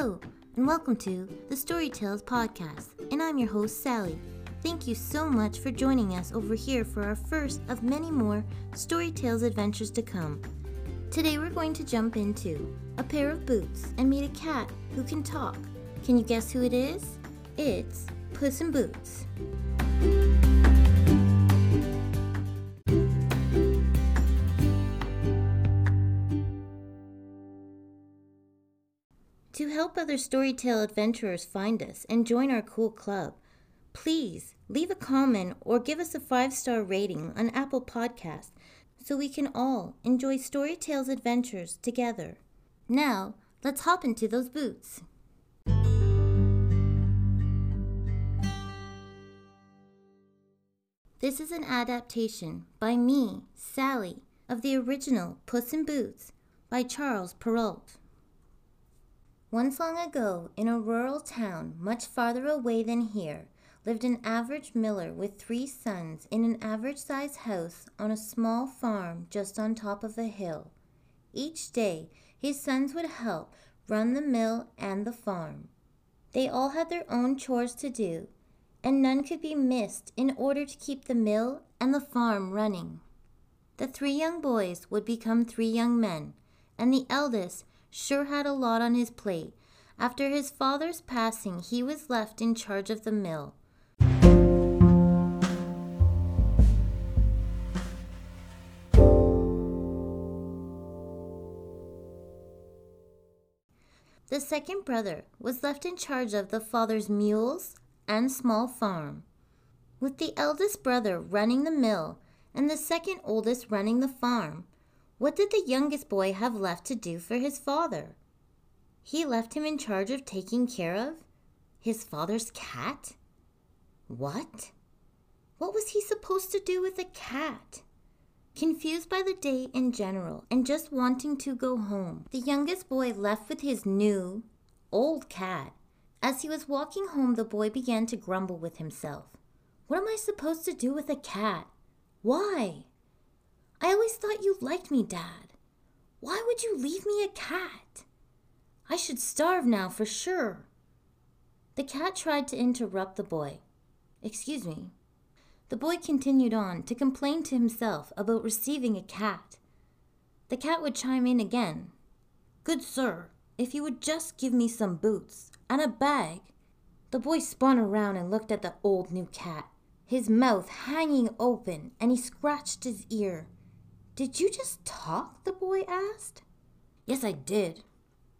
Hello, and welcome to the Storytales Podcast, and I'm your host, Sally. Thank you so much for joining us over here for our first of many more Storytales adventures to come. Today we're going to jump into a pair of boots and meet a cat who can talk. Can you guess who it is? It's Puss in Boots. Other Storytale adventurers find us and join our cool club, please leave a comment or give us a five star rating on Apple Podcasts so we can all enjoy Storytale's adventures together. Now, let's hop into those boots. This is an adaptation by me, Sally, of the original Puss in Boots by Charles Perrault. Once long ago, in a rural town much farther away than here, lived an average miller with three sons in an average sized house on a small farm just on top of a hill. Each day, his sons would help run the mill and the farm. They all had their own chores to do, and none could be missed in order to keep the mill and the farm running. The three young boys would become three young men, and the eldest sure had a lot on his plate. After his father's passing, he was left in charge of the mill. The second brother was left in charge of the father's mules and small farm, with the eldest brother running the mill and the second oldest running the farm. What did the youngest boy have left to do for his father? He left him in charge of taking care of his father's cat? What? What was he supposed to do with a cat? Confused by the day in general and just wanting to go home, the youngest boy left with his new, old cat. As he was walking home, the boy began to grumble with himself. What am I supposed to do with a cat? Why? I always thought you liked me, Dad. Why would you leave me a cat? I should starve now for sure. The cat tried to interrupt the boy. Excuse me. The boy continued on to complain to himself about receiving a cat. The cat would chime in again. Good sir, if you would just give me some boots and a bag. The boy spun around and looked at the old new cat, his mouth hanging open, and he scratched his ear. Did you just talk? the boy asked. Yes, I did,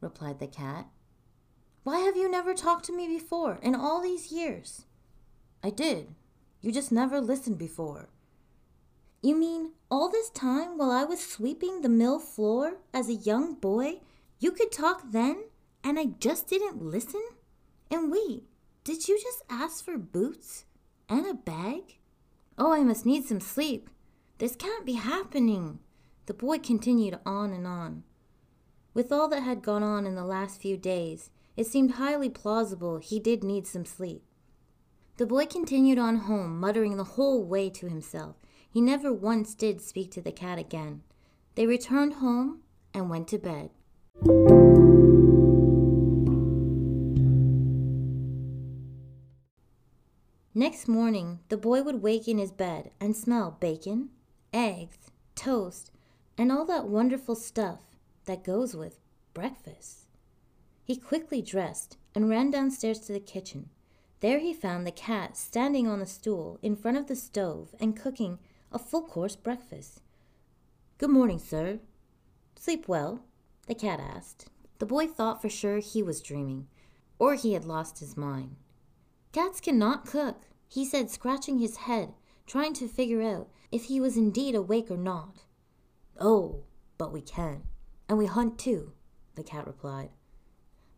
replied the cat. Why have you never talked to me before in all these years? I did. You just never listened before. You mean all this time while I was sweeping the mill floor as a young boy, you could talk then and I just didn't listen? And wait, did you just ask for boots and a bag? Oh, I must need some sleep. This can't be happening. The boy continued on and on. With all that had gone on in the last few days, it seemed highly plausible he did need some sleep. The boy continued on home, muttering the whole way to himself. He never once did speak to the cat again. They returned home and went to bed. Next morning, the boy would wake in his bed and smell bacon, eggs, toast, and all that wonderful stuff that goes with breakfast. He quickly dressed and ran downstairs to the kitchen. There he found the cat standing on a stool in front of the stove and cooking a full course breakfast. Good morning, sir. Sleep well? the cat asked. The boy thought for sure he was dreaming, or he had lost his mind. Cats cannot cook, he said, scratching his head, trying to figure out if he was indeed awake or not. Oh, but we can, and we hunt too, the cat replied.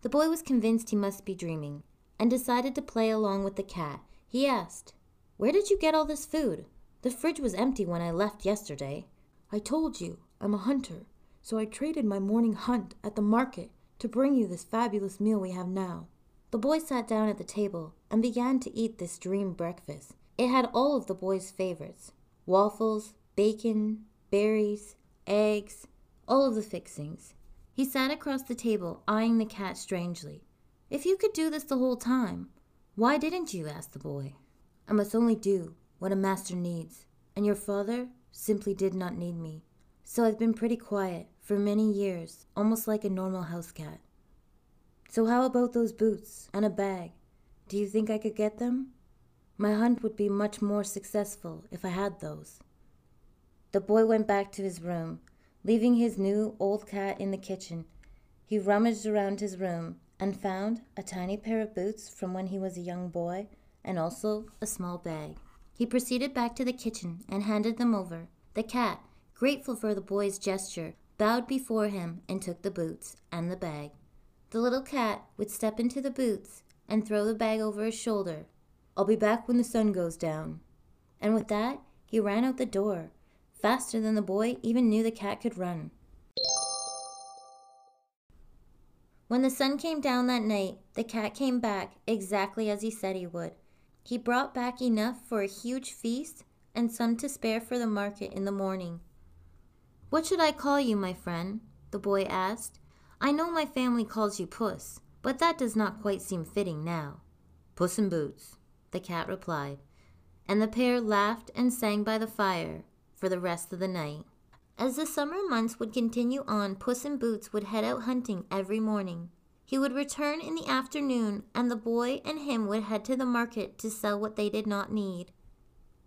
The boy was convinced he must be dreaming, and decided to play along with the cat. He asked, Where did you get all this food? The fridge was empty when I left yesterday. I told you, I'm a hunter, so I traded my morning hunt at the market to bring you this fabulous meal we have now. The boy sat down at the table and began to eat this dream breakfast. It had all of the boy's favorites waffles, bacon, berries, eggs, all of the fixings. He sat across the table, eyeing the cat strangely. If you could do this the whole time, why didn't you? asked the boy. I must only do what a master needs, and your father simply did not need me. So I've been pretty quiet for many years, almost like a normal house cat. So, how about those boots and a bag? Do you think I could get them? My hunt would be much more successful if I had those. The boy went back to his room, leaving his new old cat in the kitchen. He rummaged around his room and found a tiny pair of boots from when he was a young boy and also a small bag. He proceeded back to the kitchen and handed them over. The cat, grateful for the boy's gesture, bowed before him and took the boots and the bag. The little cat would step into the boots and throw the bag over his shoulder. I'll be back when the sun goes down. And with that, he ran out the door, faster than the boy even knew the cat could run. When the sun came down that night, the cat came back exactly as he said he would. He brought back enough for a huge feast and some to spare for the market in the morning. What should I call you, my friend? the boy asked. I know my family calls you Puss, but that does not quite seem fitting now. Puss in Boots, the cat replied, and the pair laughed and sang by the fire for the rest of the night. As the summer months would continue on, Puss in Boots would head out hunting every morning. He would return in the afternoon, and the boy and him would head to the market to sell what they did not need.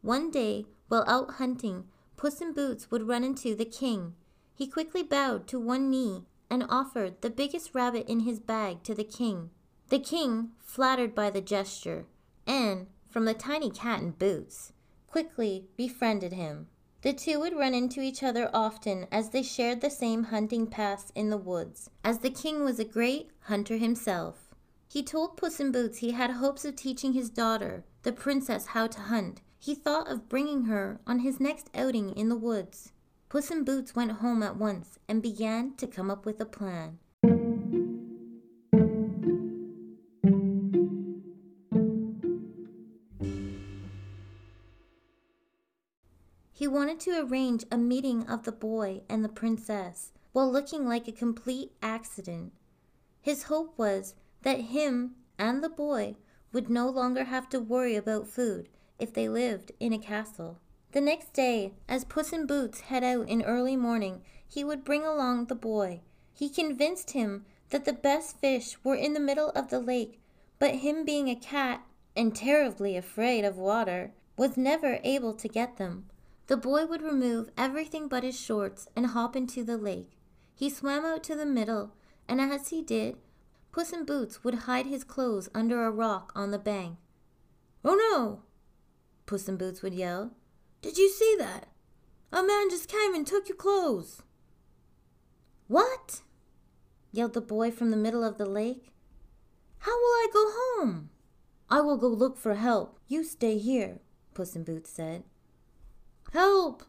One day, while out hunting, Puss in Boots would run into the king. He quickly bowed to one knee and offered the biggest rabbit in his bag to the king. The king, flattered by the gesture, and from the tiny cat in boots, quickly befriended him. The two would run into each other often as they shared the same hunting paths in the woods, as the king was a great hunter himself. He told Puss in Boots he had hopes of teaching his daughter, the princess, how to hunt. He thought of bringing her on his next outing in the woods. Puss in Boots went home at once and began to come up with a plan. Wanted to arrange a meeting of the boy and the princess while looking like a complete accident. His hope was that him and the boy would no longer have to worry about food if they lived in a castle. The next day, as Puss in Boots head out in early morning, he would bring along the boy. He convinced him that the best fish were in the middle of the lake, but him being a cat and terribly afraid of water was never able to get them. The boy would remove everything but his shorts and hop into the lake. He swam out to the middle, and as he did, Puss in Boots would hide his clothes under a rock on the bank. Oh no! Puss in Boots would yell. Did you see that? A man just came and took your clothes. What? yelled the boy from the middle of the lake. How will I go home? I will go look for help. You stay here, Puss in Boots said. Help!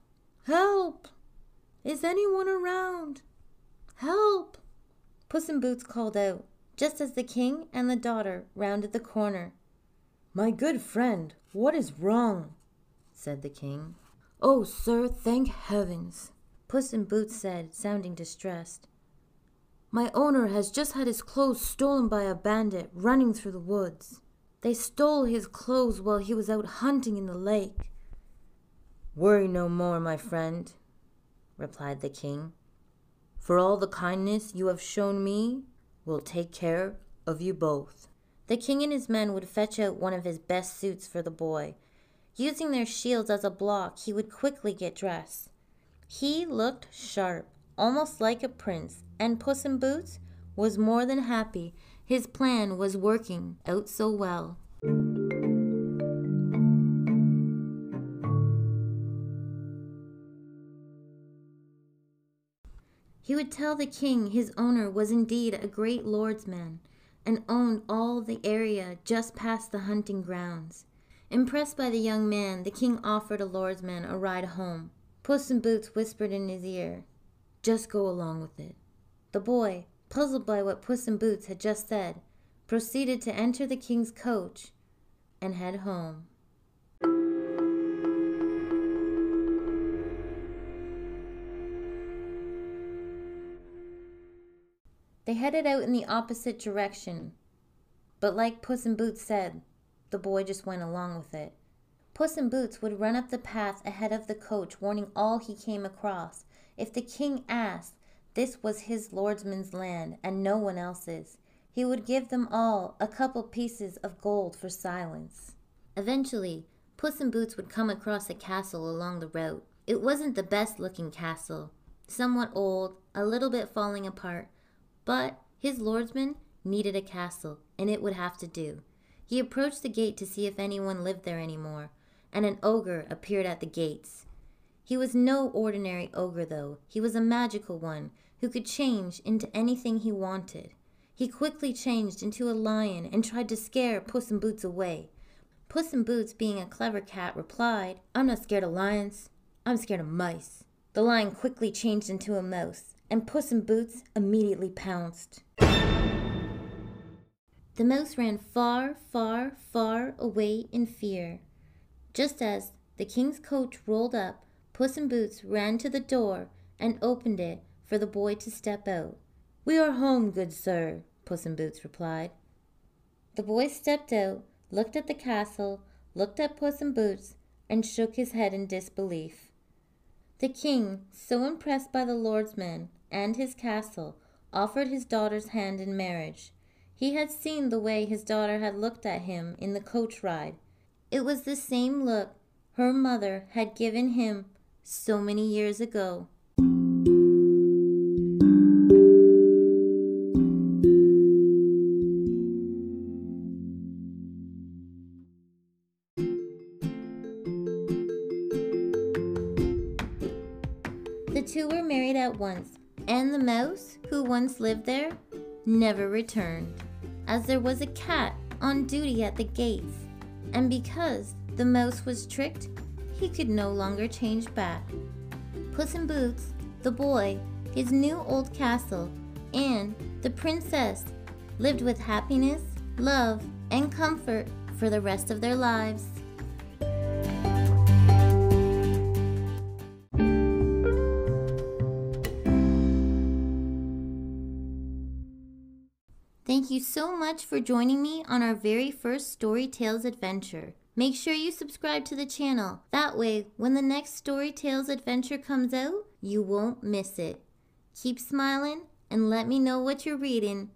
Help! Is anyone around? Help! Puss in Boots called out, just as the king and the daughter rounded the corner. My good friend, what is wrong? said the king. Oh, sir, thank heavens, Puss in Boots said, sounding distressed. My owner has just had his clothes stolen by a bandit running through the woods. They stole his clothes while he was out hunting in the lake. Worry no more, my friend, replied the king. For all the kindness you have shown me, will take care of you both. The king and his men would fetch out one of his best suits for the boy. Using their shields as a block, he would quickly get dressed. He looked sharp, almost like a prince, and Puss in Boots was more than happy. His plan was working out so well. Tell the king his owner was indeed a great lordsman and owned all the area just past the hunting grounds. Impressed by the young man, the king offered a lordsman a ride home. Puss in Boots whispered in his ear, Just go along with it. The boy, puzzled by what Puss in Boots had just said, proceeded to enter the king's coach and head home. They headed out in the opposite direction. But like Puss in Boots said, the boy just went along with it. Puss in Boots would run up the path ahead of the coach, warning all he came across. If the king asked, this was his lordsman's land and no one else's. He would give them all a couple pieces of gold for silence. Eventually, Puss in Boots would come across a castle along the road. It wasn't the best looking castle, somewhat old, a little bit falling apart, but his lordsman needed a castle, and it would have to do. He approached the gate to see if anyone lived there anymore, and an ogre appeared at the gates. He was no ordinary ogre, though. He was a magical one who could change into anything he wanted. He quickly changed into a lion and tried to scare Puss in Boots away. Puss in Boots, being a clever cat, replied, I'm not scared of lions. I'm scared of mice. The lion quickly changed into a mouse, and Puss in Boots immediately pounced. The mouse ran far, far, far away in fear. Just as the king's coach rolled up, Puss in Boots ran to the door and opened it for the boy to step out. We are home, good sir, Puss in Boots replied. The boy stepped out, looked at the castle, looked at Puss in Boots, and shook his head in disbelief. The king, so impressed by the lordsman and his castle, offered his daughter's hand in marriage. He had seen the way his daughter had looked at him in the coach ride. It was the same look her mother had given him so many years ago. Once lived there, never returned, as there was a cat on duty at the gates, and because the mouse was tricked, he could no longer change back. Puss in Boots, the boy, his new old castle, and the princess lived with happiness, love, and comfort for the rest of their lives. Thank you so much for joining me on our very first Story Tales adventure. Make sure you subscribe to the channel. That way, when the next Story Tales adventure comes out, you won't miss it. Keep smiling and let me know what you're reading.